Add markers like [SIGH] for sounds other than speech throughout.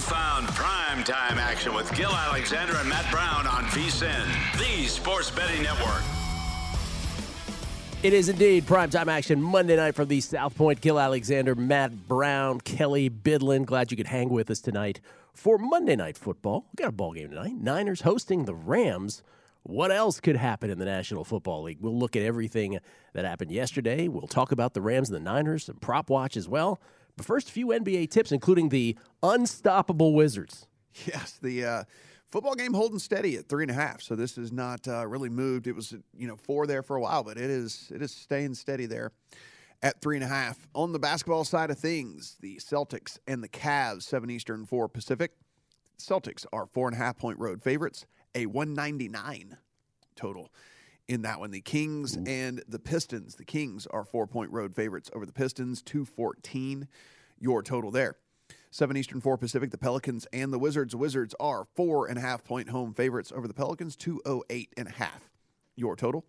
Found prime time action with Gil Alexander and Matt Brown on VSIN, the sports betting network. It is indeed primetime action Monday night from the South Point. Gil Alexander, Matt Brown, Kelly Bidlin. Glad you could hang with us tonight for Monday night football. We got a ball game tonight. Niners hosting the Rams. What else could happen in the National Football League? We'll look at everything that happened yesterday. We'll talk about the Rams and the Niners, some prop watch as well. But first, few NBA tips, including the unstoppable Wizards. Yes, the uh, football game holding steady at three and a half. So this is not uh, really moved. It was you know four there for a while, but it is it is staying steady there at three and a half. On the basketball side of things, the Celtics and the Cavs, seven Eastern, four Pacific. Celtics are four and a half point road favorites, a one ninety nine total in that one. The Kings mm-hmm. and the Pistons. The Kings are four point road favorites over the Pistons, 214 your total there. Seven Eastern, four Pacific. The Pelicans and the Wizards. Wizards are four and a half point home favorites over the Pelicans, 208 and a half your total.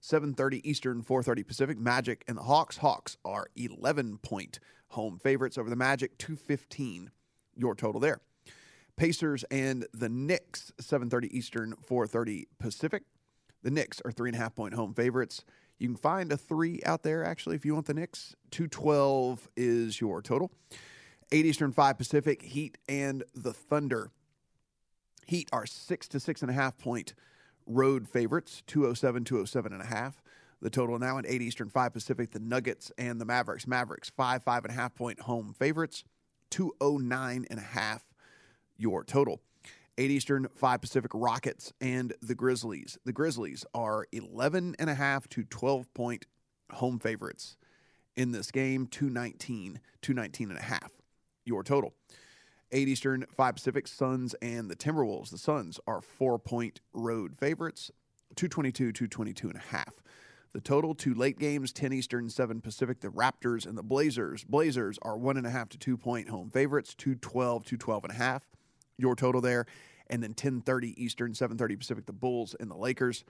7:30 Eastern, 4:30 Pacific. Magic and the Hawks. Hawks are 11 point home favorites over the Magic, 215 your total there. Pacers and the Knicks, 7:30 Eastern, 4:30 Pacific. The Knicks are three and a half point home favorites. You can find a three out there actually if you want the Knicks. 212 is your total. 8 Eastern, 5 Pacific, Heat and the Thunder. Heat are six to six and a half point road favorites, 207, 207 and a half. The total now at 8 Eastern, 5 Pacific, the Nuggets and the Mavericks. Mavericks, five, five and a half point home favorites, 209 and a half your total. 8 Eastern, 5 Pacific Rockets and the Grizzlies. The Grizzlies are 11 and a half to 12 point home favorites in this game, 219, 219 and a half your total. 8 Eastern, 5 Pacific, Suns and the Timberwolves. The Suns are 4 point road favorites, 222, 222 and a half. The total two late games, 10 Eastern, 7 Pacific, the Raptors and the Blazers. Blazers are one and a half to two point home favorites, 212, 212 and a half your total there. And then 1030 Eastern, 730 Pacific, the Bulls and the Lakers.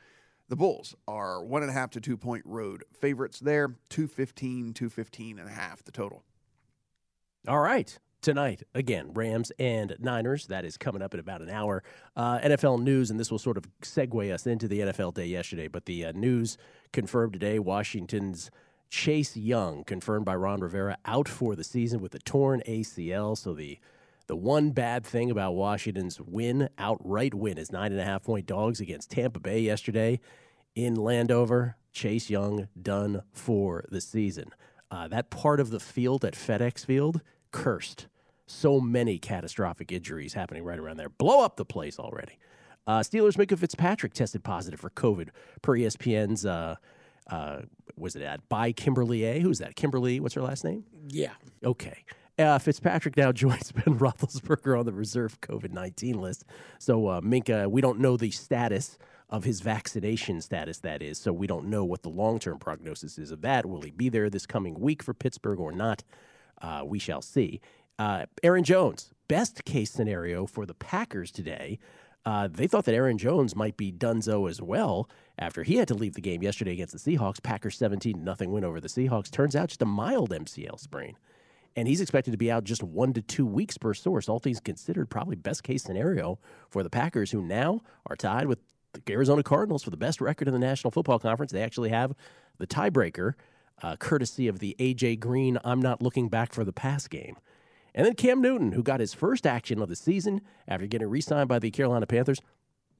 The Bulls are one and a half to two point road favorites there, 215, 215 and a half the total. All right. Tonight, again, Rams and Niners. That is coming up in about an hour. Uh, NFL news, and this will sort of segue us into the NFL day yesterday. But the uh, news confirmed today Washington's Chase Young, confirmed by Ron Rivera, out for the season with a torn ACL. So the the one bad thing about Washington's win, outright win, is nine and a half point dogs against Tampa Bay yesterday. in Landover. Chase Young done for the season. Uh, that part of the field at FedEx Field cursed. So many catastrophic injuries happening right around there. Blow up the place already. Uh, Steelers Minkah Fitzpatrick tested positive for COVID per ESPN's. Uh, uh, was it at by Kimberly A? Who's that? Kimberly? What's her last name? Yeah. Okay. Uh, Fitzpatrick now [LAUGHS] joins Ben Roethlisberger on the reserve COVID 19 list. So, uh, Minkah, we don't know the status of his vaccination status, that is. So, we don't know what the long term prognosis is of that. Will he be there this coming week for Pittsburgh or not? Uh, we shall see. Uh, Aaron Jones, best case scenario for the Packers today. Uh, they thought that Aaron Jones might be Dunzo as well after he had to leave the game yesterday against the Seahawks. Packers 17 nothing win over the Seahawks. Turns out just a mild MCL sprain. And he's expected to be out just one to two weeks per source. All things considered, probably best case scenario for the Packers, who now are tied with the Arizona Cardinals for the best record in the National Football Conference. They actually have the tiebreaker, uh, courtesy of the AJ Green I'm not looking back for the pass game. And then Cam Newton, who got his first action of the season after getting re signed by the Carolina Panthers.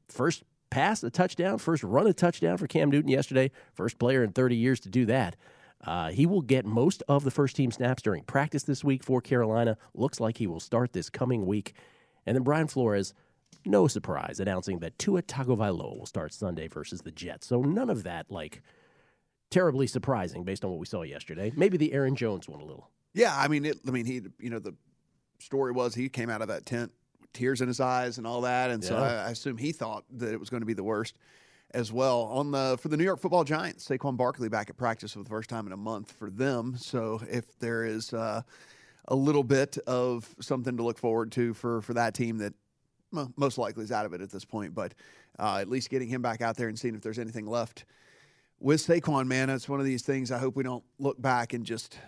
First pass, a touchdown, first run, a touchdown for Cam Newton yesterday. First player in 30 years to do that. Uh, he will get most of the first team snaps during practice this week for Carolina. Looks like he will start this coming week. And then Brian Flores, no surprise, announcing that Tua Tagovailoa will start Sunday versus the Jets. So none of that, like, terribly surprising based on what we saw yesterday. Maybe the Aaron Jones one a little. Yeah, I mean, it, I mean, he, you know, the story was he came out of that tent with tears in his eyes and all that, and so I, I assume he thought that it was going to be the worst as well. On the for the New York Football Giants, Saquon Barkley back at practice for the first time in a month for them. So if there is uh, a little bit of something to look forward to for for that team that well, most likely is out of it at this point, but uh, at least getting him back out there and seeing if there's anything left with Saquon, man, it's one of these things. I hope we don't look back and just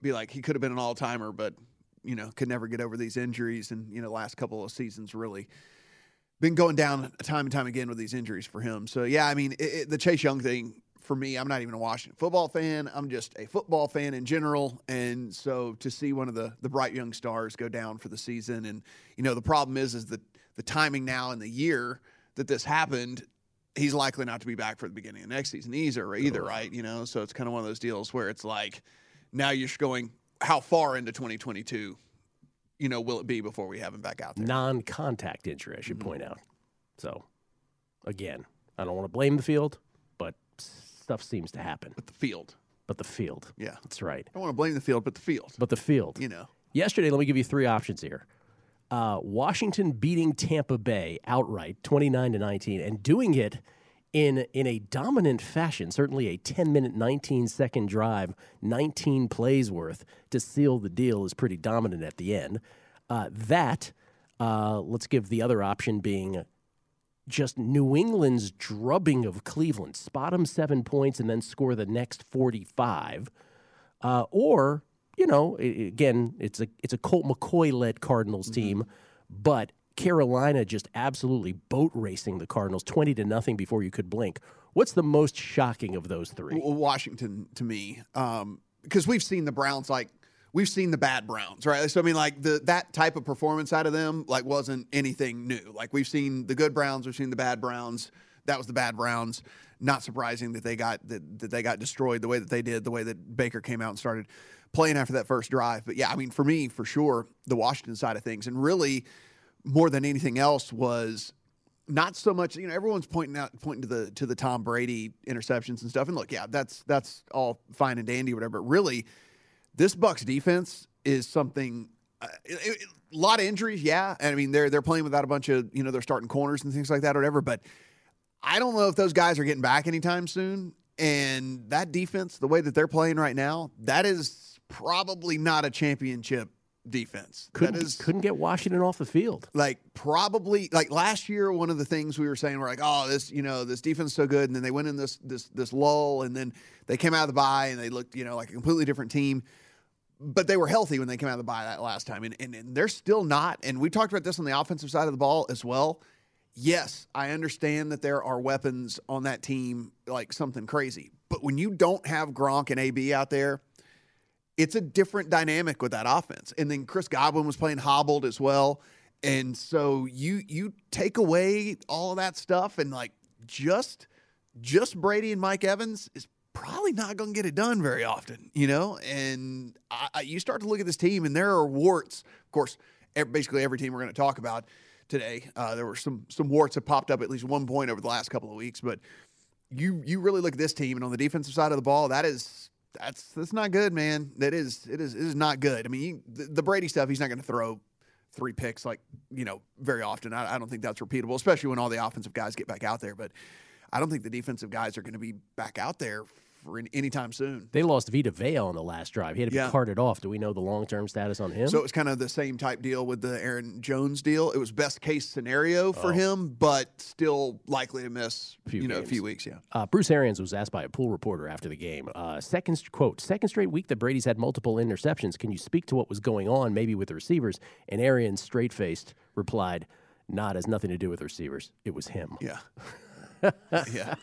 be like he could have been an all timer, but you know could never get over these injuries. And you know, last couple of seasons really been going down time and time again with these injuries for him. So yeah, I mean, it, it, the Chase Young thing for me, I'm not even a Washington football fan. I'm just a football fan in general. And so to see one of the the bright young stars go down for the season, and you know, the problem is is that the timing now in the year that this happened he's likely not to be back for the beginning of next season either, either, right? You know, so it's kind of one of those deals where it's like now you're going how far into 2022, you know, will it be before we have him back out there? non contact injury, I should point out. So, again, I don't want to blame the field, but stuff seems to happen. But the field, But the field. yeah. That's right. I don't want to blame the field, but the field, But the field. you know. Yesterday, let me give you three options here. Uh, Washington beating Tampa Bay outright, 29 to 19, and doing it in in a dominant fashion. Certainly, a 10 minute, 19 second drive, 19 plays worth to seal the deal is pretty dominant at the end. Uh, that uh, let's give the other option being just New England's drubbing of Cleveland. Spot them seven points and then score the next 45. Uh, or, you know, again, it's a it's a Colt McCoy led Cardinals team, but Carolina just absolutely boat racing the Cardinals 20 to nothing before you could blink. What's the most shocking of those three? Washington to me, um, because we've seen the Browns like we've seen the bad Browns, right? So I mean, like the that type of performance out of them like wasn't anything new. Like we've seen the good Browns, we've seen the bad Browns. That was the bad Browns. Not surprising that they got that, that they got destroyed the way that they did, the way that Baker came out and started playing after that first drive. But yeah, I mean, for me, for sure, the Washington side of things, and really more than anything else was not so much you know everyone's pointing out pointing to the to the Tom Brady interceptions and stuff. And look yeah that's that's all fine and dandy whatever. But really this Bucks defense is something uh, it- it- a lot of injuries yeah. And I mean they're they're playing without a bunch of you know they're starting corners and things like that or whatever. But I don't know if those guys are getting back anytime soon. And that defense the way that they're playing right now that is probably not a championship defense. Couldn't, that is couldn't get Washington off the field. like probably like last year one of the things we were saying we're like oh this you know this defense is so good and then they went in this this this lull and then they came out of the bye and they looked you know like a completely different team. But they were healthy when they came out of the bye that last time and, and, and they're still not and we talked about this on the offensive side of the ball as well. Yes i understand that there are weapons on that team like something crazy but when you don't have gronk and ab out there it's a different dynamic with that offense. And then Chris Godwin was playing hobbled as well. And so you you take away all of that stuff and like just just Brady and Mike Evans is probably not going to get it done very often, you know. And I, I, you start to look at this team, and there are warts. Of course, basically every team we're going to talk about today. Uh, there were some some warts that popped up at least one point over the last couple of weeks, but you you really look at this team, and on the defensive side of the ball, that is that's that's not good, man. That is it is it is not good. I mean, the, the Brady stuff, he's not going to throw three picks like you know very often. I, I don't think that's repeatable, especially when all the offensive guys get back out there. But I don't think the defensive guys are going to be back out there for any time soon. They lost Vita Vea on the last drive. He had to be Yeah. carted off. Do we know the long term status on him? So it was kind of the same type deal with the Aaron Jones deal. It was best case scenario for Oh. him, but still likely to miss you know a few weeks. Yeah. Uh, Bruce Arians was asked by a pool reporter after the game. Uh, second quote: Second straight week that Brady's had multiple interceptions. Can you speak to what was going on, maybe with the receivers? And Arians, straight faced, replied, "Not has nothing to do with receivers. It was him." Yeah. [LAUGHS] yeah. [LAUGHS]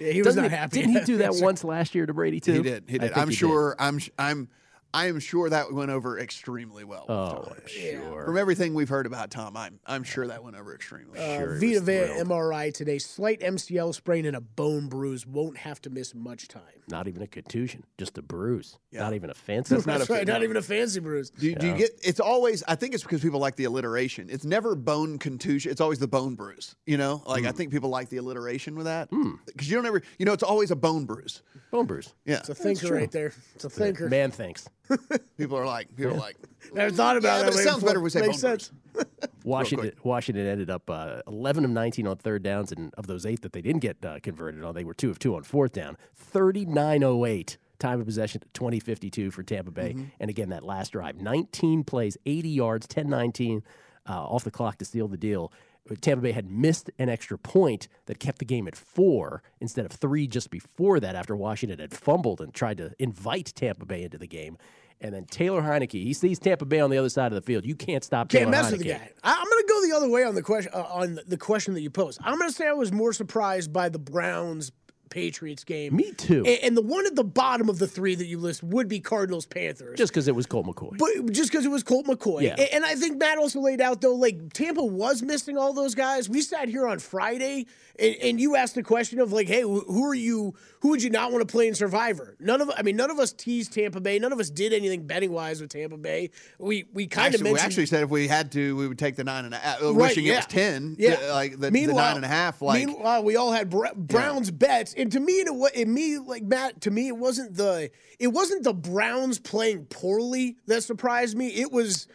Yeah, he was Doesn't not he- happy. Didn't he do [LAUGHS] that once last year to Brady too? He did. He did. I'm he sure. I'm. sh- I'm. I am sure that went over extremely well. with Oh, Tom. Sure. From everything we've heard about Tom, I'm. I'm sure that went over extremely. well. Uh, Sure, he Vita Vea. MRI today. Slight MCL sprain and a bone bruise. Won't have to miss much time. Not even a contusion, just a bruise. Yeah. Not even a fancy. That's not a right. no. Not even a fancy bruise. Do, you- do you get? It's always. I think it's because people like the alliteration. It's never bone contusion. It's always the bone bruise. You know, like Hmm. I think people like the alliteration with that because you don't ever. You know, it's always a bone bruise. bone bruise. Yeah. It's a thinker right there. It's a thinker. Man thinks. [LAUGHS] People are like. People are like. Never thought about Yeah, it. but it sounds better we say Makes sense. [LAUGHS] Washington Washington ended up uh, 11 of 19 on third downs, and of those eight that they didn't get uh, converted on, they were two of two on fourth down. 39.08 time of possession, 2052 for Tampa Bay. And again, that last drive, 19 plays, 80 yards, 10 19 uh, off the clock to seal the deal. Tampa Bay had missed an extra point that kept the game at four instead of three just before that after Washington had fumbled and tried to invite Tampa Bay into the game. And then Taylor Heinicke, he sees Tampa Bay on the other side of the field. You can't stop Can't Taylor mess Heinicke. with the guy. I, I'm going to go the other way on the question uh, on the question that you posed. I'm going to say I was more surprised by the Browns Patriots game. Me too. And, and the one at the bottom of the three that you list would be Cardinals Panthers. Just because it was Colt McCoy. But just because it was Colt McCoy. Yeah. A- And I think Matt also laid out, though, like Tampa was missing all those guys. We sat here on Friday and, and you asked the question of, like, hey, who are you, who would you not want to play in Survivor? None of, I mean, none of us teased Tampa Bay. None of us did anything betting wise with Tampa Bay. We, we kind of Actually, we actually said if we had to, we would take the nine and a half. uh, Right, wishing it was ten. Yeah, like the, the Meanwhile- nine and a half. Like meanwhile, we all had Br- Browns bets, and to me, it it me like Matt. To me, it wasn't the it wasn't the Browns playing poorly that surprised me. It was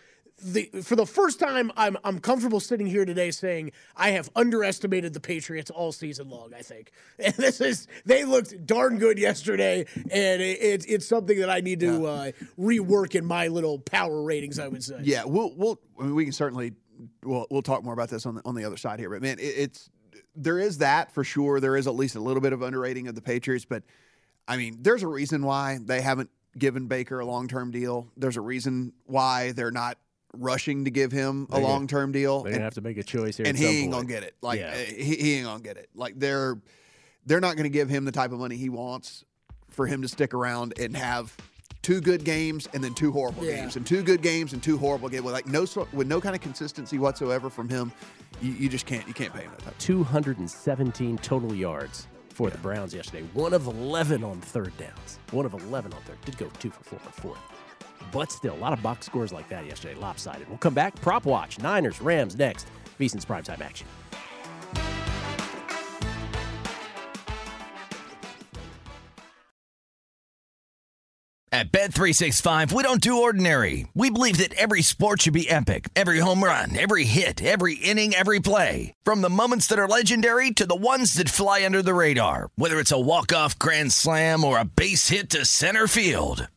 the for the first time I'm I'm comfortable sitting here today saying I have underestimated the Patriots all season long. I think, [LAUGHS] and this is they looked darn good yesterday, and it, it's it's something that I need to uh, rework in my little power ratings. I would say. Yeah, we'll we'll I mean, we can certainly we'll we'll talk more about this on the on the other side here. But man, it, it's there is that for sure. There is at least a little bit of underrating of the Patriots, but I mean, there's a reason why they haven't given Baker a long term deal. There's a reason why they're not rushing to give him a They're gonna- long term deal. They're And- gonna have to make a choice here. and at he some ain't point. gonna get it. Like Yeah. uh, he, he ain't gonna get it. Like they're they're not gonna give him the type of money he wants for him to stick around and have two good games and then two horrible Yeah. games and two good games and two horrible games with like no with no kind of consistency whatsoever from him. You, you just can't you can't pay him that type. 217 total yards for the Browns yesterday. One of 11 on third downs. One of 11 on third. Did go two for four on fourth. But still, a lot of box scores like that yesterday. Lopsided. We'll come back. Prop watch. Niners, Rams next. VSiN's primetime action. At Bet365, we don't do ordinary. We believe that every sport should be epic. Every home run, every hit, every inning, every play. From the moments that are legendary to the ones that fly under the radar. Whether it's a walk-off grand slam or a base hit to center field.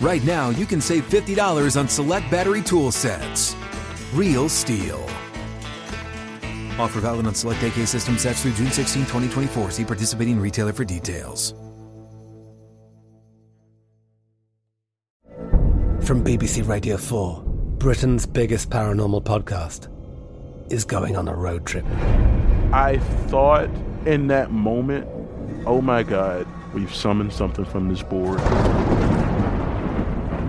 Right now, you can save $50 on select battery tool sets. Real STIHL. Offer valid on select AK system sets through June 16, 2024. See participating retailer for details. From BBC Radio 4, Britain's biggest paranormal podcast is going on a road trip. I thought in that moment, oh my God, we've summoned something from this board.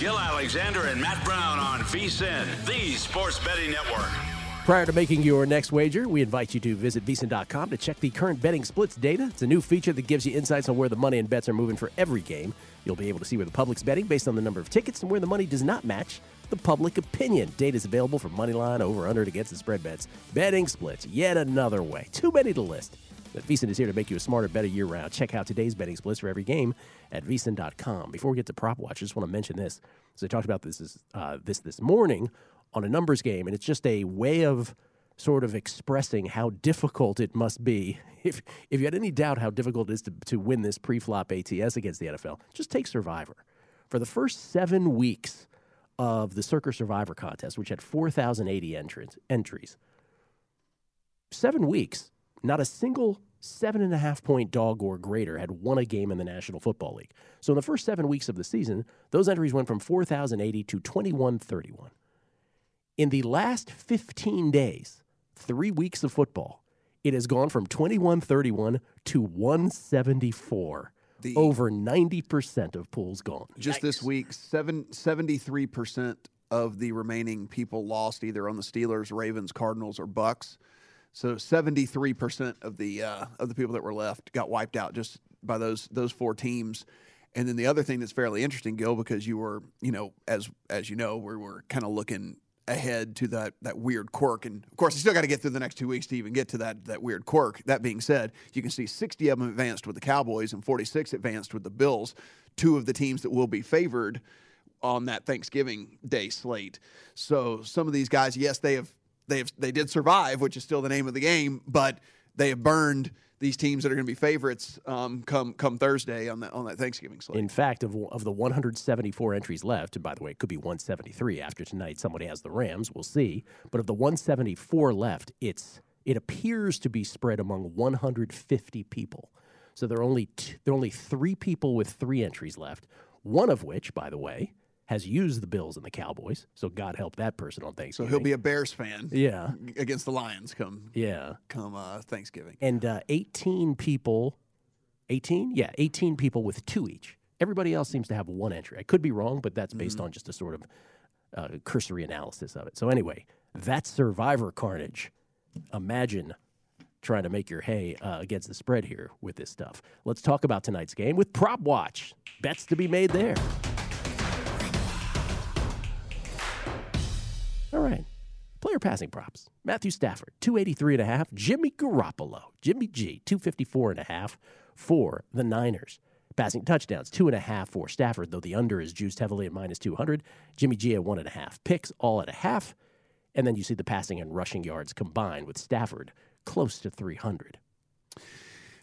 Gil Alexander and Matt Brown on VSIN, the sports betting network. Prior to making your next wager, we invite you to visit VSIN.com to check the current betting splits data. It's a new feature that gives you insights on where the money and bets are moving for every game. You'll be able to see where the public's betting based on the number of tickets and where the money does not match the public opinion. Data is available for money line, over, under, and against the spread bets. Betting splits, yet another way. Too many to list. But VSIN is here to make you a smarter, better year round. Check out today's betting splits for every game at VSIN.com. Before we get to prop watch, I just want to mention this. So I talked about this this, uh, this this morning on a numbers game, and it's just a way of sort of expressing how difficult it must be. [LAUGHS] If if you had any doubt how difficult it is to, to win this pre-flop ATS against the NFL, just take Survivor. For the first seven weeks of the Circa Survivor contest, which had 4,080 entrants, entries, seven weeks, not a single seven and a half point dog or greater had won a game in the National Football League. So in the first seven weeks of the season, those entries went from 4,080 to 2131. In the last 15 days, three weeks of football, it has gone from 2131 to 174. The- Over 90% of pools gone. Just this week, seven, 73% of the remaining people lost either on the Steelers, Ravens, Cardinals, or Bucks. So 73% of the uh, of the people that were left got wiped out just by those those four teams. And then the other thing that's fairly interesting, Gil, because you were, you know, as as you know, we were kind of looking ahead to that that weird quirk, and of course, you still got to get through the next two weeks to even get to that that weird quirk. That being said, you can see 60 of them advanced with the Cowboys and 46 advanced with the Bills, two of the teams that will be favored on that Thanksgiving Day slate. So some of these guys, yes, they have they have they did survive, which is still the name of the game, but they have burned these teams that are going to be favorites um, come come Thursday on that on that Thanksgiving slate. In fact, of, of the 174 entries left, and by the way, it could be 173 after tonight. Somebody has the Rams. We'll see. But of the 174 left, it's it appears to be spread among 150 people. So there are only t- there are only three people with three entries left. One of which, by the way, has used the Bills and the Cowboys. So God help that person on Thanksgiving. so he'll be a Bears fan. Yeah. against the Lions come yeah. come uh, Thanksgiving. and uh, 18 people 18 yeah 18 people with two each everybody else seems to have one entry i could be wrong but that's based on just a sort of uh, cursory analysis of it so anyway that's survivor carnage imagine trying to make your hay uh, against the spread here with this stuff let's talk about tonight's game with prop watch bets to be made there Player passing props. Matthew Stafford, 283 and a half. Jimmy Garoppolo, Jimmy G, 254 and a half for the Niners. Passing touchdowns, two and a half for Stafford, though the under is juiced heavily at minus 200. Jimmy G at one and a half. Picks all at a half. And then you see the passing and rushing yards combined with Stafford close to 300.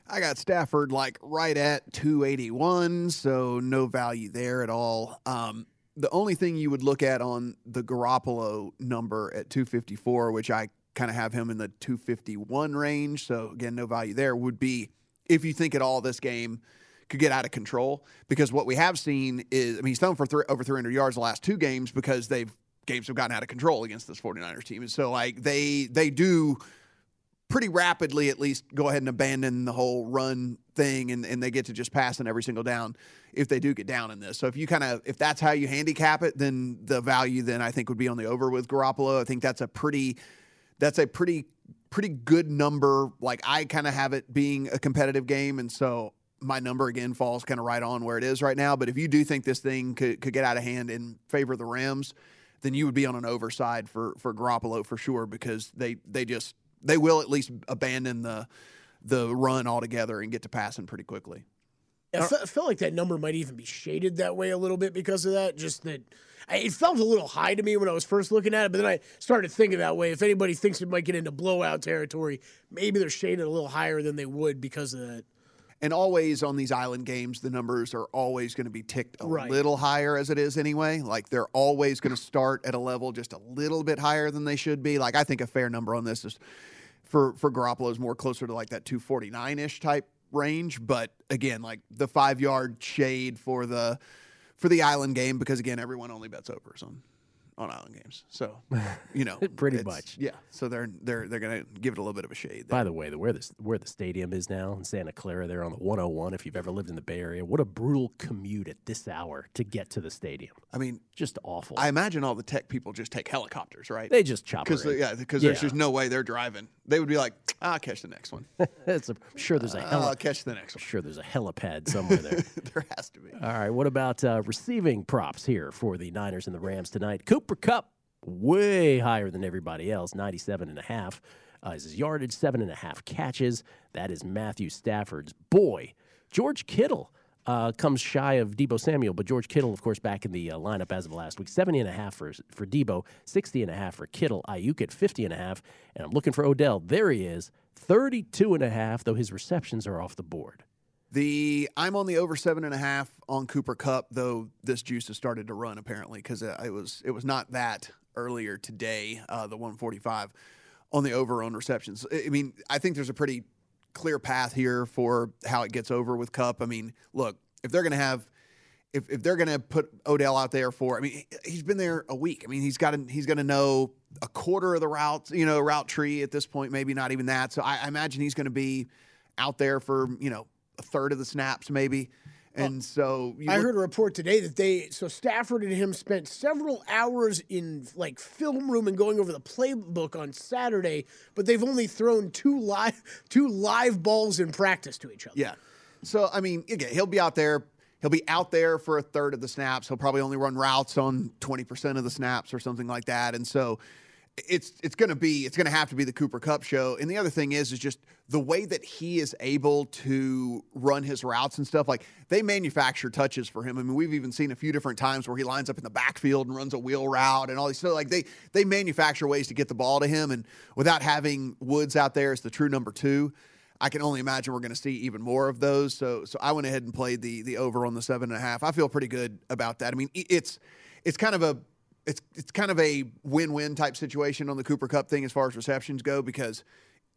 I got Stafford like right at 281, so no value there at all. Um, the only thing you would look at on the Garoppolo number at 254, which I kind of have him in the 251 range, so again, no value there, would be if you think at all this game could get out of control. Because what we have seen is, I mean, he's thrown for thr over 300 yards the last two games because they've games have gotten out of control against this 49ers team, and so like they they do pretty rapidly at least go ahead and abandon the whole run thing and, and they get to just pass in every single down if they do get down in this. So if you kind of if that's how you handicap it, then the value then I think would be on the over with Garoppolo. I think that's a pretty that's a pretty pretty good number. Like I kind of have it being a competitive game, and so my number again falls kind of right on where it is right now. But if you do think this thing could, could get out of hand in favor of the Rams, then you would be on an overside for for Garoppolo for sure because they they just they will at least abandon the the run altogether and get to passing pretty quickly. I felt like that number might even be shaded that way a little bit because of that. Just that I- it felt a little high to me when I was first looking at it, but then I started thinking that way. If anybody thinks it might get into blowout territory, maybe they're shaded a little higher than they would because of that. And always on these island games, the numbers are always going to be ticked a Right. little higher as it is anyway. Like they're always going to start at a level just a little bit higher than they should be. Like I think a fair number on this is for for Garoppolo is more closer to like that 249 ish type range. But again, like the five yard shade for the for the island game because again, everyone only bets overs on on island games. So you know, [LAUGHS] Pretty much. yeah. So they're they're they're going to give it a little bit of a shade. By the way, the where the where the stadium is now in Santa Clara, there on the 101. If you've ever lived in the Bay Area, what a brutal commute at this hour to get to the stadium. I mean, just awful. I imagine all the tech people just take helicopters, right? They just chop because yeah, because there's just no way they're driving. They would be like, "I'll catch the next one. [LAUGHS] it's a, I'm sure there's a heli- I'll catch the next one." Sure, there's a helipad somewhere there. [LAUGHS] there has to be. All right, what about uh, receiving props here for the Niners and the Rams tonight? Cooper Kupp, way higher than everybody else, 97 and a half. Uh, is his yardage, seven and a half catches. That is Matthew Stafford's boy. George Kittle uh, comes shy of Deebo Samuel, but George Kittle, of course, back in the uh, lineup as of last week. 70 and a half for, for Deebo, 60 and a half for Kittle. Aiyuk at 50 and a half. And I'm looking for Odell. There he is, 32 and a half, though his receptions are off the board. The I'm on the over seven and a half on Cooper Kupp, though this juice has started to run apparently because it was it was not that earlier today. Uh, the 145 on the over on receptions. I mean, I think there's a pretty clear path here for how it gets over with Kupp. I mean, look, if they're going to have if, if they're going to put Odell out there for, I mean, he- he's been there a week. I mean, he's got he's going to know a quarter of the route, you know, route tree at this point, maybe not even that. So I, I imagine he's going to be out there for you know a third of the snaps, maybe. Oh, and so you I look- heard a report today that they so Stafford and him spent several hours in like film room and going over the playbook on Saturday, but they've only thrown two live two live balls in practice to each other. Yeah. So I mean, again, he'll be out there. He'll be out there for a third of the snaps. He'll probably only run routes on twenty percent of the snaps or something like that. And so it's it's going to be it's going to have to be the Cooper Kupp show. And the other thing is is just the way that he is able to run his routes and stuff. Like they manufacture touches for him. I mean, we've even seen a few different times where he lines up in the backfield and runs a wheel route and all these. So like they they manufacture ways to get the ball to him. And without having Woods out there as the true number two. I can only imagine we're going to see even more of those. So, so I went ahead and played the the over on the seven and a half. I feel pretty good about that. I mean, it's it's kind of a it's it's kind of a win win type situation on the Cooper Kupp thing as far as receptions go because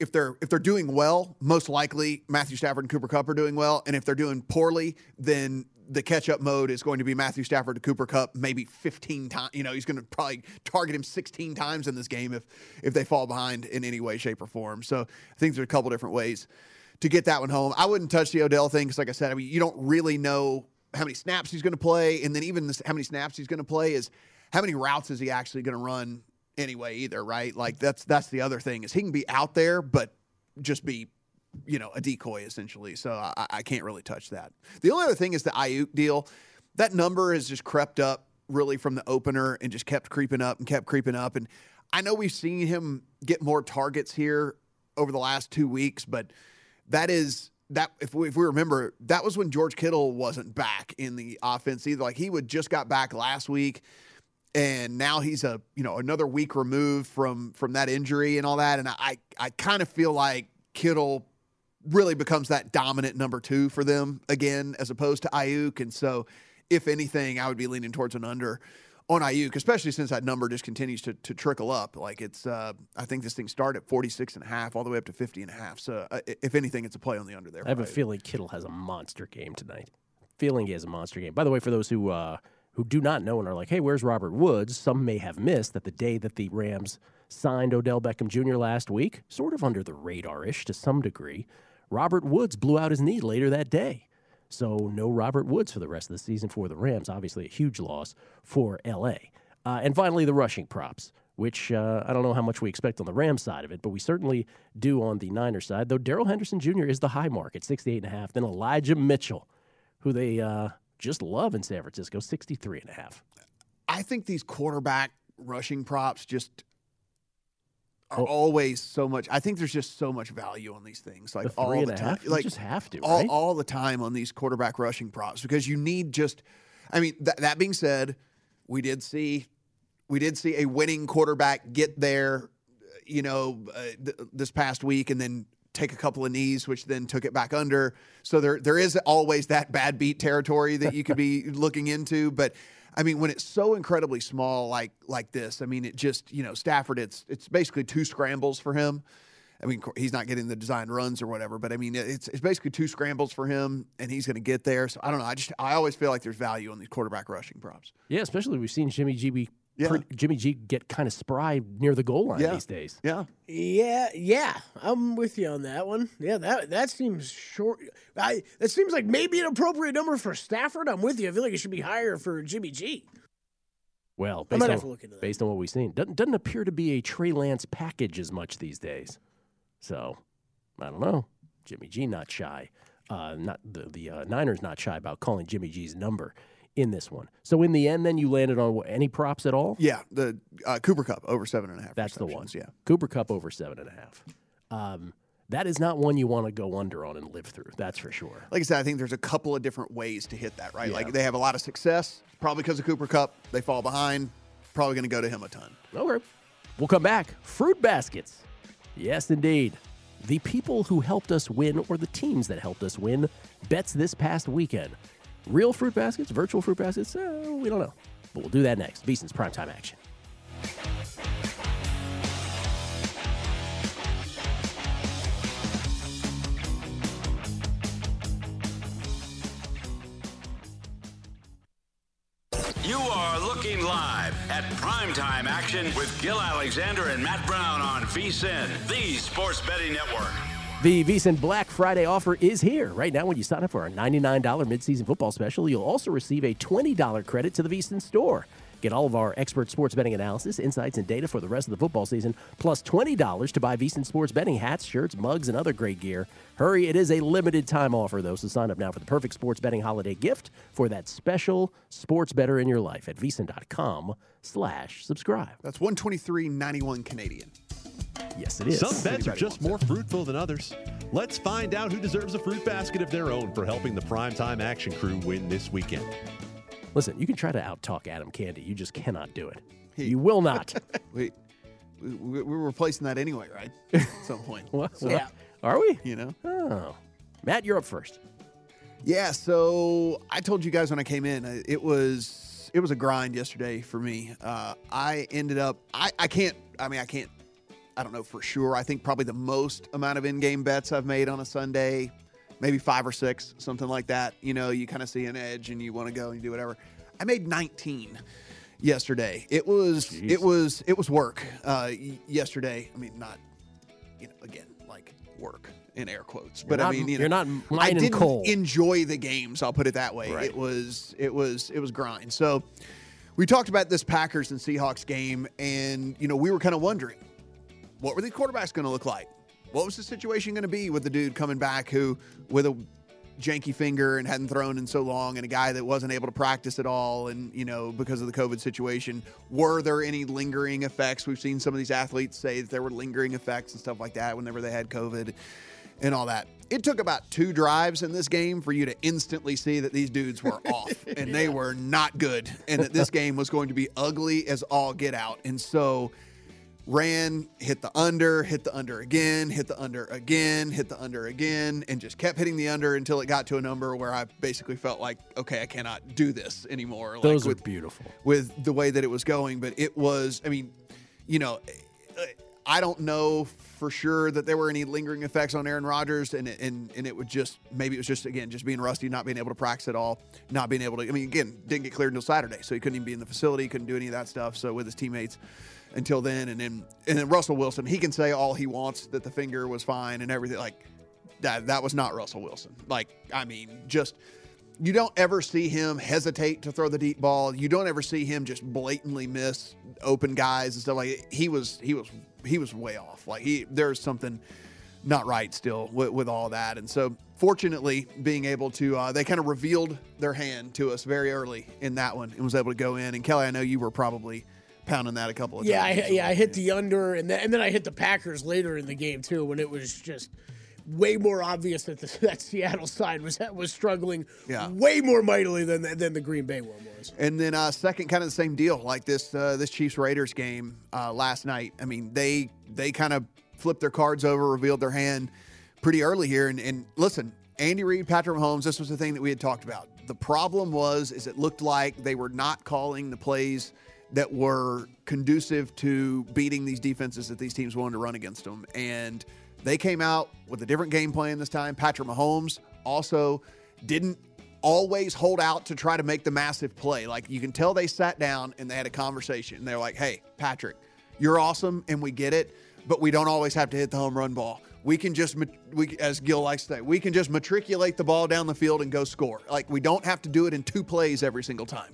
if they're if they're doing well, most likely Matthew Stafford and Cooper Kupp are doing well, and if they're doing poorly, then the catch up mode is going to be Matthew Stafford to Cooper Kupp maybe 15 times. You know, he's going to probably target him 16 times in this game if if they fall behind in any way, shape, or form. So I think there's a couple different ways to get that one home. I wouldn't touch the Odell thing because, like I said, I mean, you don't really know how many snaps he's going to play, and then even this, how many snaps he's going to play is how many routes is he actually going to run anyway, either, right? Like that's that's the other thing is he can be out there, but just be you know a decoy essentially. So I, I can't really touch that. The only other thing is the Aiyuk deal. That number has just crept up really from the opener and just kept creeping up and kept creeping up. And I know we've seen him get more targets here over the last two weeks, but that is that if we, if we remember that was when George Kittle wasn't back in the offense either. Like he would just got back last week and now he's a you know another week removed from from that injury and all that and i i kind of feel like kittle really becomes that dominant number two for them again as opposed to aiyuk and so if anything i would be leaning towards an under on aiyuk especially since that number just continues to, to trickle up like it's uh, i think this thing started at 46 and a half all the way up to 50 and a half so uh, if anything it's a play on the under there I have a Aiyuk. feeling Kittle has a monster game tonight. Feeling he has a monster game. By the way, for those who uh, who do not know and are like, "Hey, where's Robert Woods?" Some may have missed that the day that the Rams signed Odell Beckham Jr. last week, sort of under the radar-ish to some degree. Robert Woods blew out his knee later that day. So no Robert Woods for the rest of the season for the Rams. Obviously, a huge loss for LA. Uh, and finally, the rushing props, which uh, I don't know how much we expect on the Rams side of it, but we certainly do on the Niners side. Though Darrell Henderson Jr. is the high mark at 68.5. Then Elijah Mitchell, who they uh, just love in San Francisco, 63.5. I think these quarterback rushing props just are Oh. always so much. I think there's just so much value on these things, like The all and the a time. half? You Like just have to, all, right? all the time on these quarterback rushing props because you need just. I mean, th- that being said, we did see we did see a winning quarterback get there, you know, uh, th- this past week, and then take a couple of knees, which then took it back under. So there there is always that bad beat territory that you could be [LAUGHS] looking into, but. I mean, when it's so incredibly small like like this, I mean, it just you know Stafford. It's it's basically two scrambles for him. I mean, he's not getting the designed runs or whatever, but I mean, it's it's basically two scrambles for him, and he's going to get there. So I don't know. I just I always feel like there's value on these quarterback rushing props. Yeah, especially we've seen Jimmy G be Yeah. pre- Jimmy G get kind of spry near the goal line Yeah. these days. Yeah, Yeah, yeah, I'm with you on that one. Yeah, that that seems short. I that seems like maybe an appropriate number for Stafford. I'm with you. I feel like it should be higher for Jimmy G. Well, I based might on, have to look into that. based on what we've seen, doesn't doesn't appear to be a Trey Lance package as much these days. So I don't know. Jimmy G not shy. Uh, not the the uh, Niners not shy about calling Jimmy G's number in this one. So in the end, then you landed on what, any props at all? yeah. The uh, Cooper Kupp over seven and a half. That's the one. Yeah. Cooper Kupp over seven and a half. Um, that is not one you want to go under on and live through. That's for sure. Like I said, I think there's a couple of different ways to hit that. Right. Yeah. Like they have a lot of success, probably because of Cooper Kupp. They fall behind, probably going to go to him a ton. Okay. We'll come back. Fruit baskets. Yes, indeed. The people who helped us win, or the teams that helped us win, bets this past weekend. Real fruit baskets, virtual fruit baskets, uh, we don't know. But we'll do that next. VSiN's primetime action. You are looking live at primetime action with Gil Alexander and Matt Brown on VSIN, the sports betting network. The VSiN Black Friday offer is here. Right now, when you sign up for our $99 midseason football special, you'll also receive a $20 credit to the VSiN store. Get all of our expert sports betting analysis, insights, and data for the rest of the football season, plus $20 to buy VSiN sports betting hats, shirts, mugs, and other great gear. Hurry, it is a limited time offer, though, so sign up now for the perfect sports betting holiday gift for that special sports better in your life at VSiN.com slash subscribe. That's 123.91 Canadian. Yes, it is. Some bets are just wants more fruitful than others. Let's find out who deserves a fruit basket of their own for helping the primetime action crew win this weekend. Listen, you can try to outtalk Adam Candy. You just cannot do it. you will not. [LAUGHS] We, we, we- we're replacing that anyway, right? At some point. [LAUGHS] What? So, What? Are we? You know? Oh. Matt, you're up first. Yeah, so I told you guys when I came in, uh, it was it was a grind yesterday for me. Uh, I ended up I, I can't I mean I can't I don't know for sure. I think probably the most amount of in-game bets I've made on a Sunday, maybe five or six, something like that. You know, you kind of see an edge and you want to go and you do whatever. I made 19 yesterday. It was it was it was work uh, yesterday. I mean, not you know again like work in air quotes, but I mean you know, you're not I didn't coal. enjoy the games. I'll put it that way. Right. It was it was it was grind. So we talked about this Packers and Seahawks game, and you know we were kind of wondering what were the quarterbacks going to look like. What was the situation going to be with the dude coming back who with a janky finger and hadn't thrown in so long and a guy that wasn't able to practice at all and you know because of the covid situation? Were there any lingering effects? We've seen some of these athletes say that there were lingering effects and stuff like that whenever they had covid and all that. It took about two drives in this game for you to instantly see that these dudes were [LAUGHS] off and they were not good and that this game was going to be ugly as all get out. And so ran, hit the under, hit the under again, hit the under again, hit the under again, and just kept hitting the under until it got to a number where I basically felt like, okay, I cannot do this anymore. Like Those are with, beautiful. with the way that it was going. But it was, I mean, you know, I don't know for sure that there were any lingering effects on Aaron Rodgers, and and and it would just maybe it was just again just being rusty, not being able to practice at all, not being able to. I mean, again, didn't get cleared until Saturday, so he couldn't even be in the facility, couldn't do any of that stuff. So with his teammates until then, and then and then Russell Wilson, he can say all he wants that the finger was fine and everything. Like that that was not Russell Wilson. Like, I mean, just you don't ever see him hesitate to throw the deep ball. You don't ever see him just blatantly miss open guys and stuff like he was he was he was way off. Like he there's something not right still with, with all that. And so fortunately being able to uh, they kind of revealed their hand to us very early in that one and was able to go in. And Kelly, I know you were probably pounding that a couple of Yeah, times. I, yeah, I hit the under, and then, and then I hit the Packers later in the game too, when it was just way more obvious that the, [LAUGHS] that Seattle side was was struggling Yeah. way more mightily than than the Green Bay one was. And then uh, second, kind of the same deal, like this uh, this Chiefs Raiders game uh, last night. I mean, they they kind of flipped their cards over, revealed their hand pretty early here. And, and listen, Andy Reid, Patrick Mahomes, this was the thing that we had talked about. The problem was is it looked like they were not calling the plays that were conducive to beating these defenses that these teams wanted to run against them. And they came out with a different game plan this time. Patrick Mahomes also didn't always hold out to try to make the massive play. Like you can tell they sat down and they had a conversation. They're like, "Hey, Patrick, you're awesome and we get it, but we don't always have to hit the home run ball. We can just we as Gill likes to say, we can just matriculate the ball down the field and go score. Like we don't have to do it in two plays every single time."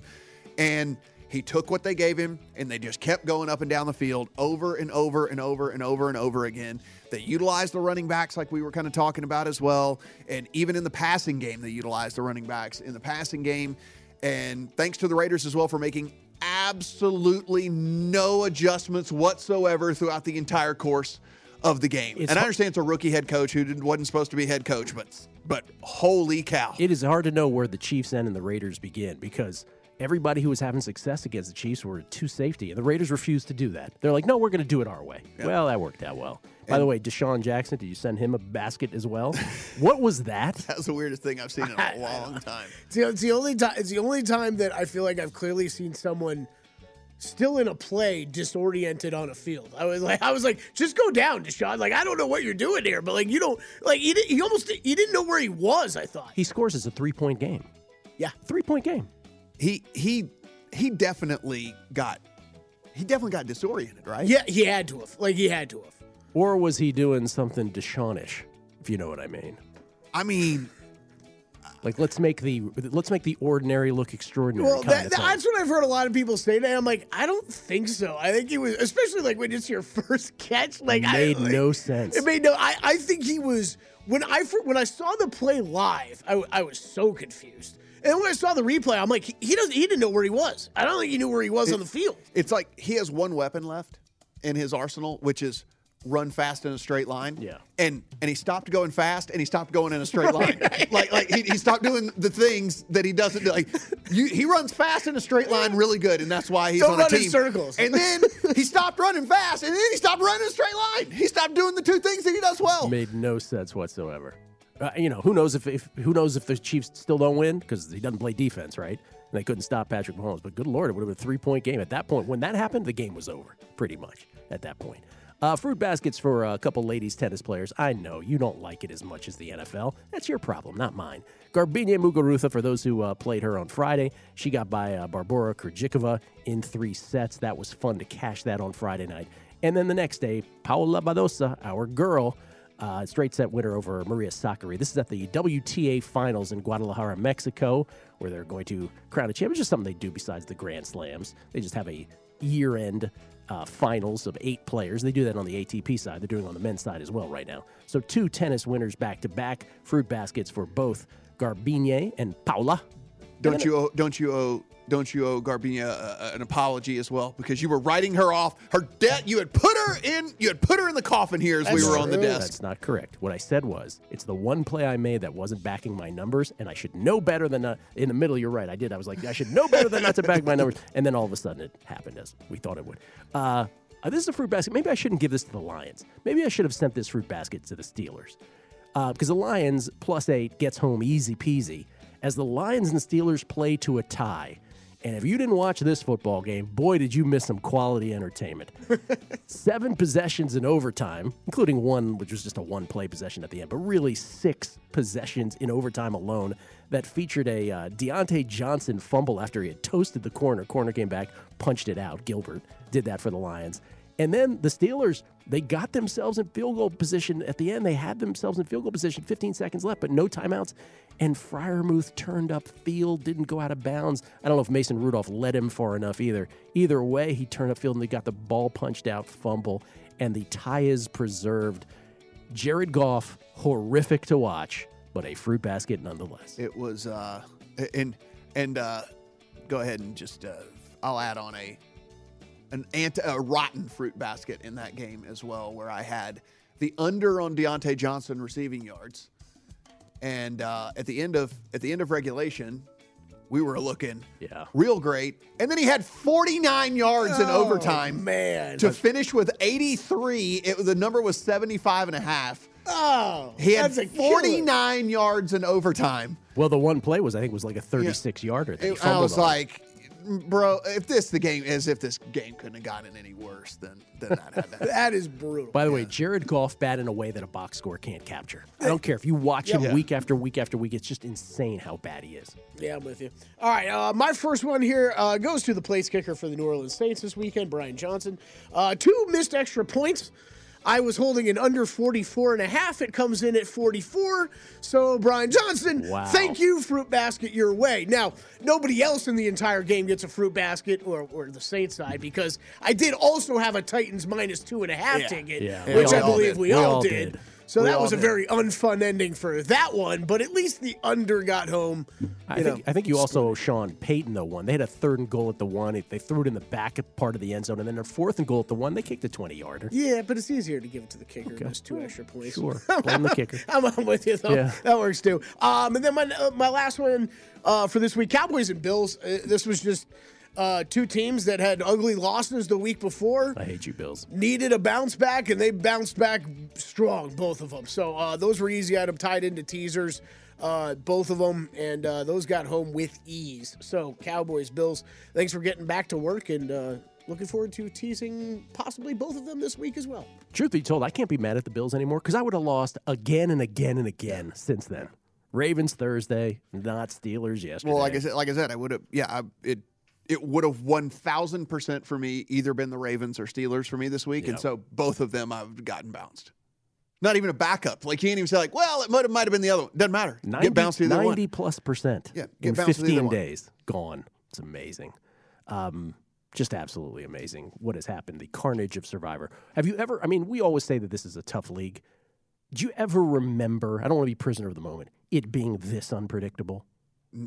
And he took what they gave him and they just kept going up and down the field over and over and over and over and over again. They utilized the running backs like we were kind of talking about as well. And even in the passing game, they utilized the running backs in the passing game. And thanks to the Raiders as well for making absolutely no adjustments whatsoever throughout the entire course of the game. It's and I understand it's a rookie head coach who wasn't supposed to be head coach, but but holy cow. It is hard to know where the Chiefs end and the Raiders begin because everybody who was having success against the Chiefs were two safety, and the Raiders refused to do that. They're like, no, we're going to do it our way. Well, that worked out well. By the way, DeSean Jackson, did you send him a basket as well? [LAUGHS] what was that? That was the weirdest thing I've seen in a [LAUGHS] long time. It's the, it's the only time. It's the only time that I feel like I've clearly seen someone still in a play disoriented on a field. I was like, I was like, just go down, DeSean. Like, I don't know what you're doing here, but like, you don't like he, did, he almost he didn't know where he was. I thought. He scores as a three point game. Yeah, three point game. He he he definitely got he definitely got disoriented, right? Yeah, he had to have. Like, he had to have. Or was he doing something DeSeanish, if you know what I mean? I mean, like let's make the let's make the ordinary look extraordinary. Well, kind that, of thing. that's what I've heard a lot of people say today. I'm like, I don't think so. I think he was, especially like when it's your [LAUGHS] first catch. Like, made I, like, no sense. It made no. I, I think he was when I fir- when I saw the play live. I, I was so confused. And when I saw the replay, I'm like, he, he doesn't. He didn't know where he was. I don't think he knew where he was on the field. It's like he has one weapon left in his arsenal, which is run fast in a straight line. Yeah. And and he stopped going fast and he stopped going in a straight line. Like like he, he stopped doing the things that he doesn't do. Like you, he runs fast in a straight line really good, and that's why he's Don't on a run in circles. And then he stopped running fast, and then he stopped running in a straight line. He stopped doing the two things that he does well. made no sense whatsoever. Uh, you know, who knows if, if who knows if the Chiefs still don't win because he doesn't play defense, right? And they couldn't stop Patrick Mahomes. But good lord, it would have been a three point game at that point. When that happened, the game was over, pretty much at that point. Uh, fruit baskets for a couple ladies tennis players. I know you don't like it as much as the NFL. That's your problem, not mine. Garbine Muguruza, for those who uh, played her on Friday, she got by uh, Barbara Krejcikova in three sets. That was fun to cash that on Friday night. And then the next day, Paula Badosa, our girl, uh, straight set winner over Maria Sakkari. This is at the WTA Finals in Guadalajara, Mexico, where they're going to crown a champion. It's just something they do besides the Grand Slams. They just have a year-end uh, finals of eight players. They do that on the ATP side. They're doing it on the men's side as well right now. So two tennis winners back-to-back. Fruit baskets for both Garbine and Paula. Don't you owe, don't you owe don't you owe Garbina uh, an apology as well because you were writing her off her debt you had put her in you had put her in the coffin here as we were on the desk. That's not correct. What I said was it's the one play I made that wasn't backing my numbers, and I should know better than not. In the middle, you're right. I did. I was like, I should know better than not to back my numbers, and then all of a sudden it happened as we thought it would. Uh, uh, this is a fruit basket. Maybe I shouldn't give this to the Lions. Maybe I should have sent this fruit basket to the Steelers because the Lions plus eight gets home easy peasy as the Lions and Steelers play to a tie. And if you didn't watch this football game, boy, did you miss some quality entertainment. [LAUGHS] Seven possessions in overtime, including one which was just a one play possession at the end, but really six possessions in overtime alone that featured a uh, Diontae Johnson fumble after he had toasted the corner. Corner came back, punched it out. Gilbert did that for the Lions. And then the Steelers, they got themselves in field goal position at the end. They had themselves in field goal position, 15 seconds left, but no timeouts. And Freiermuth turned up field, didn't go out of bounds. I don't know if Mason Rudolph led him far enough either. Either way, he turned up field and they got the ball punched out, fumble, and the tie is preserved. Jared Goff, horrific to watch, but a fruit basket nonetheless. It was, uh, and and uh, go ahead and just uh, I'll add on a an anti, a rotten fruit basket in that game as well, where I had the under on Diontae Johnson receiving yards, and uh, at the end of at the end of regulation, we were looking yeah real great, and then he had 49 yards in Oh, overtime, man. to finish with 83. It the number was 75 and a half. Oh, He had that's a killer. 49 yards in overtime. Well, the one play was, I think, was like a 36 yarder. That he It- I was on. like, bro, if this the game as if this game couldn't have gotten any worse than than that had that. [LAUGHS] That is brutal. By the way, Jared Goff bad in a way that a box score can't capture. I don't care if you watch him Yeah. week after week after week. It's just insane how bad he is. Yeah, I'm with you. All right, uh, my first one here uh, goes to the place kicker for the New Orleans Saints this weekend, Brian Johnson. Uh, two missed extra points. I was holding an under 44 and a half. It comes in at 44. So, Brian Johnson, Wow. thank you, fruit basket, your way. Now, nobody else in the entire game gets a fruit basket or, or the Saints side because I did also have a Titans minus two and a half Yeah. ticket, Yeah, which I believe did. we, We all, all did. did. So We that was a very unfun ending for that one, but at least the under got home. I think know, I think you also Sean Payton though won. They had a third and goal at the one. They threw it in the back part of the end zone, and then their fourth and goal at the one. They kicked a 20 yarder. Yeah, but it's easier to give it to the kicker. Those two extra points. Sure, [LAUGHS] blame the kicker. I'm, I'm with you though. Yeah. That works too. Um, and then my uh, my last one uh, for this week: Cowboys and Bills. Uh, this was just uh, two teams that had ugly losses the week before. I hate you, Bills. Needed a bounce back, and they bounced back strong, both of them. So uh, those were easy. I had them tied into teasers, uh, both of them, and uh, those got home with ease. So Cowboys, Bills. Thanks for getting back to work, and uh, looking forward to teasing possibly both of them this week as well. Truth be told, I can't be mad at the Bills anymore because I would have lost again and again and again since then. Ravens Thursday, not Steelers yesterday. Well, like I said, like I said, I would have. Yeah, I, it it would have one thousand percent for me either been the Ravens or Steelers for me this week, and so both of them I've gotten bounced. Not even a backup. Like you can't even say like, well, it might have might have been the other one. Doesn't matter. 90, get bounced either 90 one. plus percent. Yeah, get in bounced with either 15 one. days, gone. It's amazing. Um, just absolutely amazing what has happened. The carnage of Survivor. Have you ever? I mean, we always say that this is a tough league. Do you ever remember? I don't want to be prisoner of the moment. It being this unpredictable.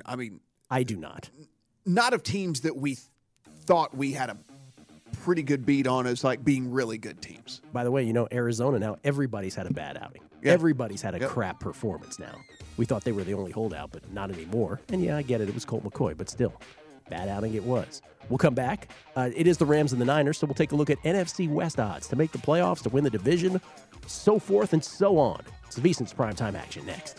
I mean, I do not. Not of teams that we th- thought we had a pretty good beat on as like being really good teams. By the way, you know Arizona now. Everybody's had a bad outing. Yeah. Everybody's had a Yep. crap performance now. We thought they were the only holdout, but not anymore. And yeah, I get it. It was Colt McCoy, but still, bad outing it was. We'll come back. Uh, it is the Rams and the Niners, so we'll take a look at NFC West odds to make the playoffs, to win the division, so forth and so on. It's the primetime action next.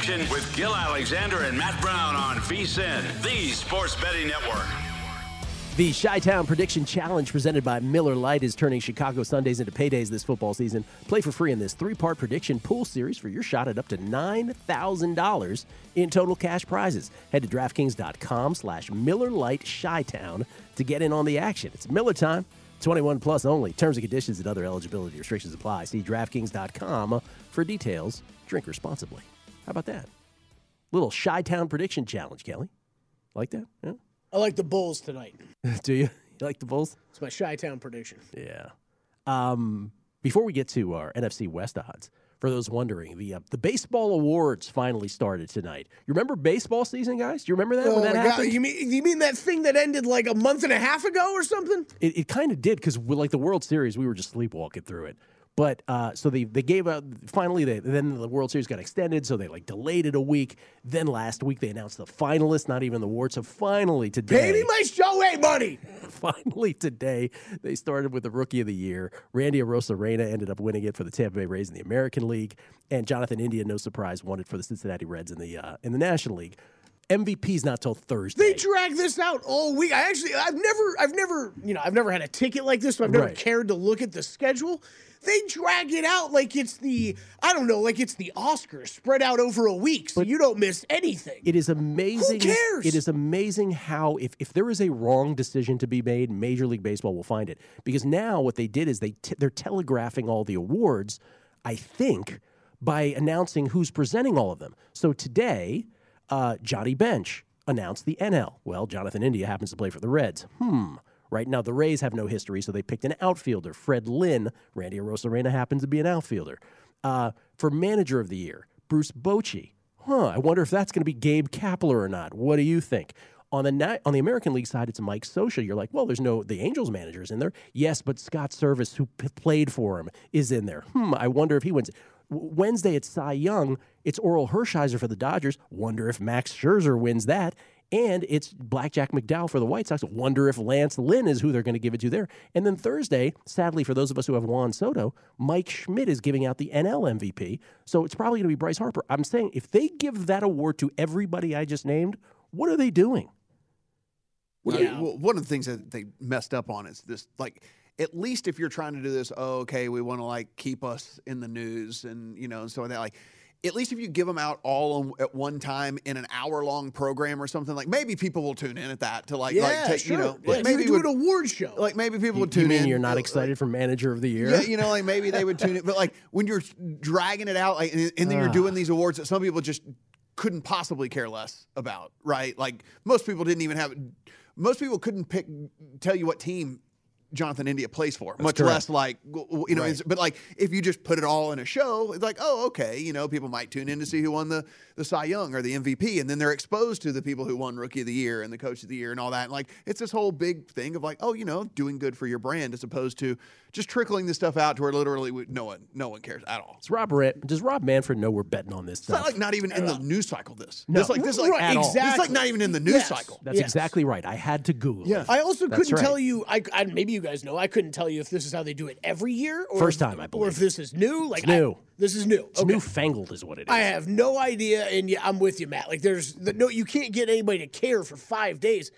Action with Gill Alexander and Matt Brown on VSIN, the Sports Betting Network. The Chi-Town Prediction Challenge presented by Miller Lite is turning Chicago Sundays into paydays this football season. Play for free in this three-part prediction pool series for your shot at up to $9,000 in total cash prizes. Head to DraftKings.com slash Miller Lite Chi-Town to get in on the action. It's Miller time. 21 plus only. Terms and conditions and other eligibility restrictions apply. See DraftKings.com for details. Drink responsibly. How about that? Little Chi-Town Prediction Challenge, Kelly. Like that? Yeah. I like the Bulls tonight. [LAUGHS] Do you? You like the Bulls? It's my Chi Town prediction. Yeah. Um, before we get to our NFC West odds, for those wondering, the uh, the baseball awards finally started tonight. You remember baseball season, guys? Do you remember that Oh when that my God. happened? You mean you mean that thing that ended like a month and a half ago or something? It, it kind of did because like the World Series, we were just sleepwalking through it. But uh, so they they gave out finally they then the World Series got extended, so they like delayed it a week. Then last week they announced the finalists, not even the award. So finally today, Pay me my show A money. [LAUGHS] finally today they started with the Rookie of the Year. Randy Arozarena ended up winning it for the Tampa Bay Rays in the American League, and Jonathan India, no surprise, won it for the Cincinnati Reds in the uh, in the National League. MVP's not till Thursday. They drag this out all week. I actually, I've never, I've never, you know, I've never had a ticket like this, so I've never Right. cared to look at the schedule. They drag it out like it's the, I don't know, like it's the Oscars spread out over a week, so you don't miss anything. It is amazing. Who cares? It is amazing how if, if there is a wrong decision to be made, Major League Baseball will find it. Because now what they did is they t- they're telegraphing all the awards. I think by announcing who's presenting all of them. So today, uh, Johnny Bench announced the NL. Well, Jonathan India happens to play for the Reds. Hmm. Right now, the Rays have no history, so they picked an outfielder, Fred Lynn. Randy Arozarena happens to be an outfielder. Uh, for Manager of the Year, Bruce Bochy. Huh, I wonder if that's going to be Gabe Kapler or not. What do you think? On the on the American League side, it's Mike Scioscia. You're like, well, there's no the Angels manager is in there. Yes, but Scott Servais, who p- played for him, is in there. Hmm, I wonder if he wins. W- Wednesday, it's Cy Young. It's Orel Hershiser for the Dodgers. Wonder if Max Scherzer wins that. And it's Blackjack McDowell for the White Sox. Wonder if Lance Lynn is who they're going to give it to there. And then Thursday, sadly for those of us who have Juan Soto, Mike Schmidt is giving out the NL MVP. So it's probably going to be Bryce Harper. I'm saying if they give that award to everybody I just named, what are they doing? Yeah. Well, one of the things that they messed up on is this like at least if you're trying to do this, oh, okay, we want to like keep us in the news and you know, and so that like at least if you give them out all on, at one time in an hour long program or something like maybe people will tune in at that to like yeah, like take sure. you know Yeah, like maybe do would, an award show. like maybe people You, would tune you mean in you're not uh, excited for Manager of the Year? Yeah, you know, like maybe they would tune in, but like when you're dragging it out, like, and, and then you're Ah. doing these awards that some people just couldn't possibly care less about, right? Like most people didn't even have, most people couldn't pick, tell you what team Jonathan India plays for, much correct. less like you know. Right. But like if you just put it all in a show, it's like oh okay, you know, people might tune in to see who won the the Cy Young or the MVP, and then they're exposed to the people who won Rookie of the Year and the Coach of the Year and all that. And like it's this whole big thing of like oh you know doing good for your brand as opposed to just trickling this stuff out to where literally we- no one no one cares at all. It's Rob Ran- Does Rob Manfred know we're betting on this It's stuff? not like not even in the uh, news cycle. This No. this like this like Right, at all. It's like not even in the news Yes. cycle. That's Yes. exactly right. I had to Google. Yeah. it. I also That's couldn't right. tell you. I, I maybe you guys know. I couldn't tell you if this is how they do it every year. Or First time, I believe, Or believe. if this is new. Like It's new. I- this is new. It's Okay. newfangled, is what it is. I have no idea, and yeah, I'm with you, Matt. Like, there's the, no, you can't get anybody to care for five days.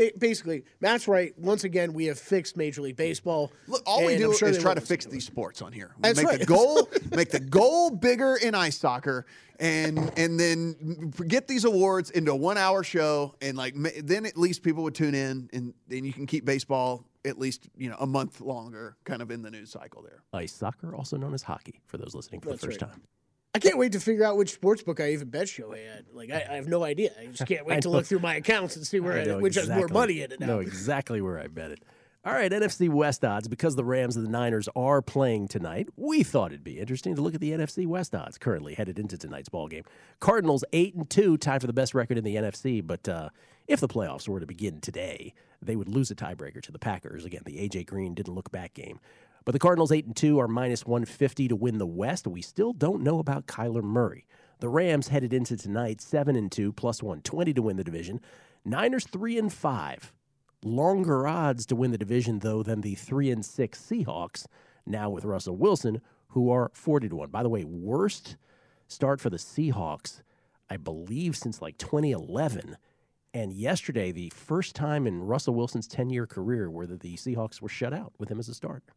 Ba- basically, Matt's right. Once again, we have fixed Major League Baseball. Look, all we do sure is try to fix these sports on here. We That's make right. the [LAUGHS] goal, make the goal bigger in ice soccer, and and then get these awards into a one-hour show, and like then at least people would tune in, and then you can keep baseball at least you know a month longer, kind of in the news cycle there. Ice soccer, also known as hockey, for those listening for That's the first right. time. I can't wait to figure out which sports book I even bet Shohei at. Like, I, I have no idea. I just can't [LAUGHS] wait to look through my accounts and see where I I, which has more money in it now. Know exactly where I bet it. All right, NFC West odds. Because the Rams and the Niners are playing tonight, we thought it'd be interesting to look at the NFC West odds currently headed into tonight's ball game. Cardinals eight and two, tied for the best record in the NFC. But uh, if the playoffs were to begin today, they would lose a tiebreaker to the Packers. Again, the AJ Green didn't look back game. But the Cardinals eight and two are minus one fifty to win the West. We still don't know about Kyler Murray. The Rams headed into tonight seven and two, plus one twenty to win the division. Niners three and five longer odds to win the division, though, than the three and six Seahawks. Now with Russell Wilson, who are forty to one. By the way, worst start for the Seahawks, I believe, since like 2011. And yesterday, the first time in Russell Wilson's 10 year career where the, the Seahawks were shut out with him as a starter.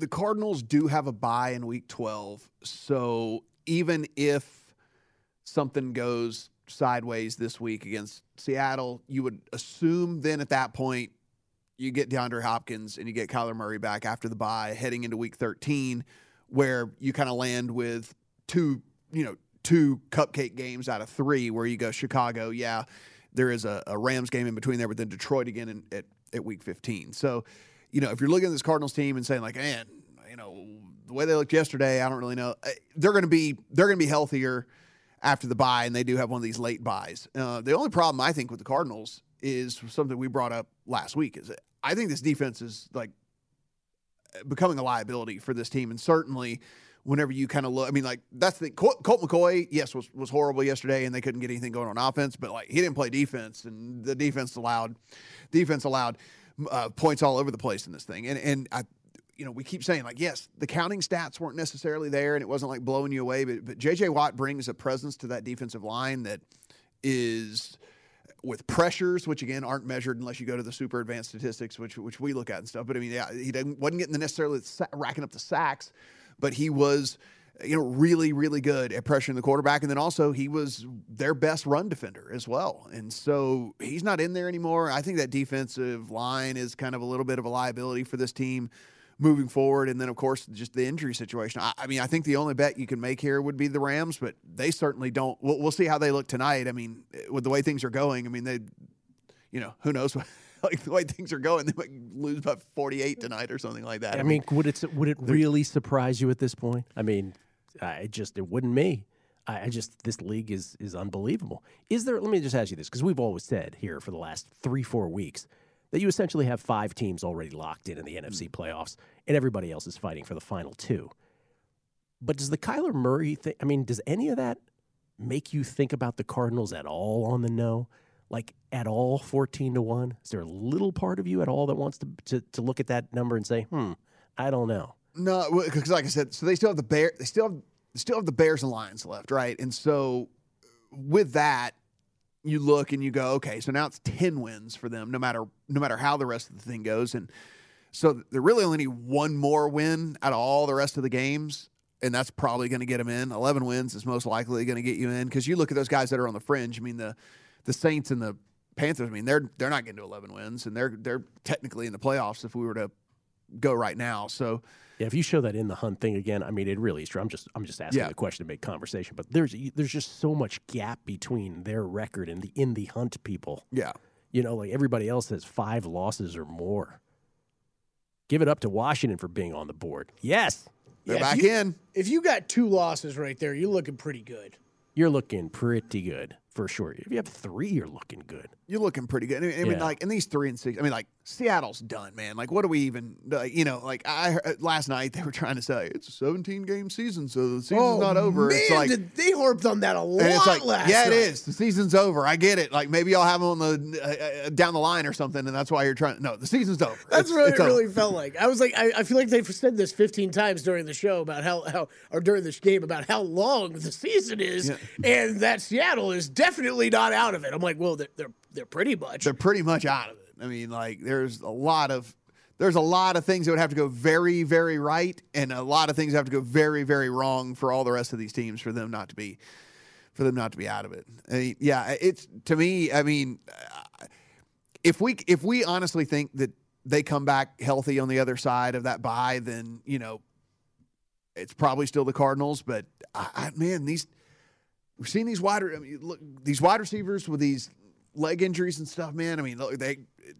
The Cardinals do have a bye in week 12. So even if something goes sideways this week against Seattle, you would assume then at that point you get DeAndre Hopkins and you get Kyler Murray back after the bye heading into week 13 where you kind of land with two, you know, two cupcake games out of 3 where you go Chicago, yeah, there is a, a Rams game in between there but then Detroit again in, at at week 15. So, you know, if you're looking at this Cardinals team and saying like, "Man, you know, the way they looked yesterday, I don't really know." eh, They're going to be they're going to be healthier after the bye, and they do have one of these late byes. Uh, the only problem I think with the Cardinals is something we brought up last week. Is I think this defense is like becoming a liability for this team, and certainly whenever you kind of look, I mean, like that's the Colt, Colt McCoy, yes, was was horrible yesterday, and they couldn't get anything going on offense, but like he didn't play defense, and the defense allowed defense allowed uh, points all over the place in this thing, and and I. You know, we keep saying like, yes, the counting stats weren't necessarily there, and it wasn't like blowing you away. But but J.J. Watt brings a presence to that defensive line that is with pressures, which again aren't measured unless you go to the super advanced statistics, which which we look at and stuff. But I mean, yeah, he didn't, wasn't getting the necessarily sa- racking up the sacks, but he was, you know, really really good at pressuring the quarterback, and then also he was their best run defender as well. And so he's not in there anymore. I think that defensive line is kind of a little bit of a liability for this team. Moving forward, and then of course just the injury situation. I, I mean, I think the only bet you can make here would be the Rams, but they certainly don't. We'll, we'll see how they look tonight. I mean, with the way things are going, I mean, they you know, who knows what, [LAUGHS] like the way things are going, they might lose by 48 tonight or something like that. I mean, would it would it really surprise you at this point? I mean, I just it wouldn't me. I, I just this league is is unbelievable. Is there? Let me just ask you this because we've always said here for the last three four weeks that you essentially have five teams already locked in in the NFC playoffs, and everybody else is fighting for the final two. But does the Kyler Murray thing? I mean, does any of that make you think about the Cardinals at all on the no? Like at all, fourteen to one? Is there a little part of you at all that wants to to, to look at that number and say, "Hmm, I don't know." No, because like I said, so they still have the bear. They still have they still have the Bears and Lions left, right? And so with that, you look and you go, okay, so now it's ten wins for them, no matter no matter how the rest of the thing goes, and so they really only need one more win out of all the rest of the games, and that's probably going to get them in. Eleven wins is most likely going to get you in because you look at those guys that are on the fringe. I mean the the Saints and the Panthers. I mean they're they're not getting to eleven wins, and they're they're technically in the playoffs if we were to go right now. So. Yeah, if you show that in the hunt thing again, I mean, it really is true. I'm just, I'm just asking Yeah. the question to make conversation. But there's, there's just so much gap between their record and the in the hunt people. Yeah. You know, like everybody else has five losses or more. Give it up to Washington for being on the board. Yes, They're if back you- in. If you got two losses right there, you're looking pretty good. you're looking pretty good for sure. If you have three, you're looking good. You're looking pretty good. I mean, I mean, Yeah. like in these three and six. I mean, like Seattle's done, man. Like, what do we even? Like, you know, like I heard, last night they were trying to say it's a 17 game season, so the season's oh, not over. Man, it's like, did they harped on that a lot and it's like, last yeah, night. it is. The season's over. I get it. Like maybe I'll have them on the uh, uh, down the line or something, and that's why you're trying. No, the season's over. That's It's- what it's it over. really felt like. I was like, I, I feel like they've said this 15 times during the show about how, how or during this game about how long the season is, and that Seattle is definitely not out of it. I'm like, well, they're they're, they're pretty much. They're pretty much out of it. I mean, like there's a lot of there's a lot of things that would have to go very, very right, and a lot of things have to go very, very wrong for all the rest of these teams for them not to be for them not to be out of it. I mean, yeah, it's to me. I mean, uh, if we if we honestly think that they come back healthy on the other side of that bye, then you know it's probably still the Cardinals. But I, I, man, these we've seen these wide I mean, look these wide receivers with these leg injuries and stuff, man. I mean, they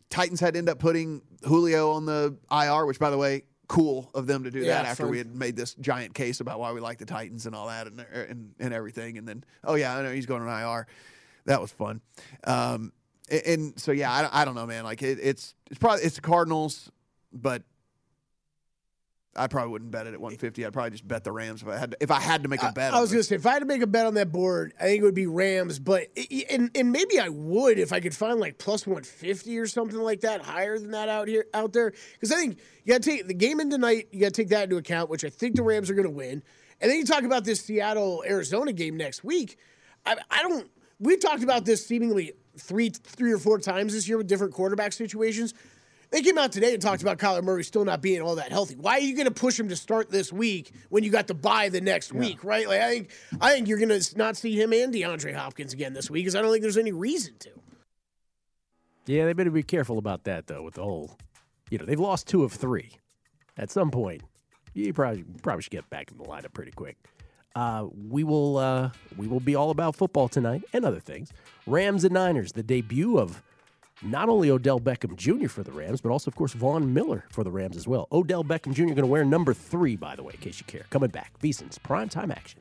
Titans had to end up putting Julio on the IR, which, by the way, cool of them to do Yeah, that after fun. we had made this giant case about why we like the Titans and all that and and, and everything. And then, oh yeah, I know he's going on IR. That was fun. Um, and, and so yeah, I, I don't know, man. Like it, it's it's probably it's the Cardinals, but. I probably wouldn't bet it at 150. I'd probably just bet the Rams if I had to, if I had to make a bet. I on was going to say, if I had to make a bet on that board, I think it would be Rams. But and and maybe I would if I could find like plus one fifty or something like that, higher than that out here out there. Because I think you got to take the game in tonight. You got to take that into account, which I think the Rams are going to win. And then you talk about this Seattle Arizona game next week. I, I don't. We talked about this seemingly three three or four times this year with different quarterback situations. They came out today and talked about Kyler Murray still not being all that healthy. Why are you going to push him to start this week when you got to bye the next week, right? Like I think I think you're going to not see him and DeAndre Hopkins again this week because I don't think there's any reason to. Yeah, they better be careful about that though. With the whole, you know, they've lost two of three. At some point, you probably probably should get back in the lineup pretty quick. Uh, we will uh, we will be all about football tonight and other things. Rams and Niners, the debut of not only Odell Beckham Jr. for the Rams, but also of course Von Miller for the Rams as well. Odell Beckham Jr. going to wear number three, by the way, in case you care. Coming back, VSiN's primetime action.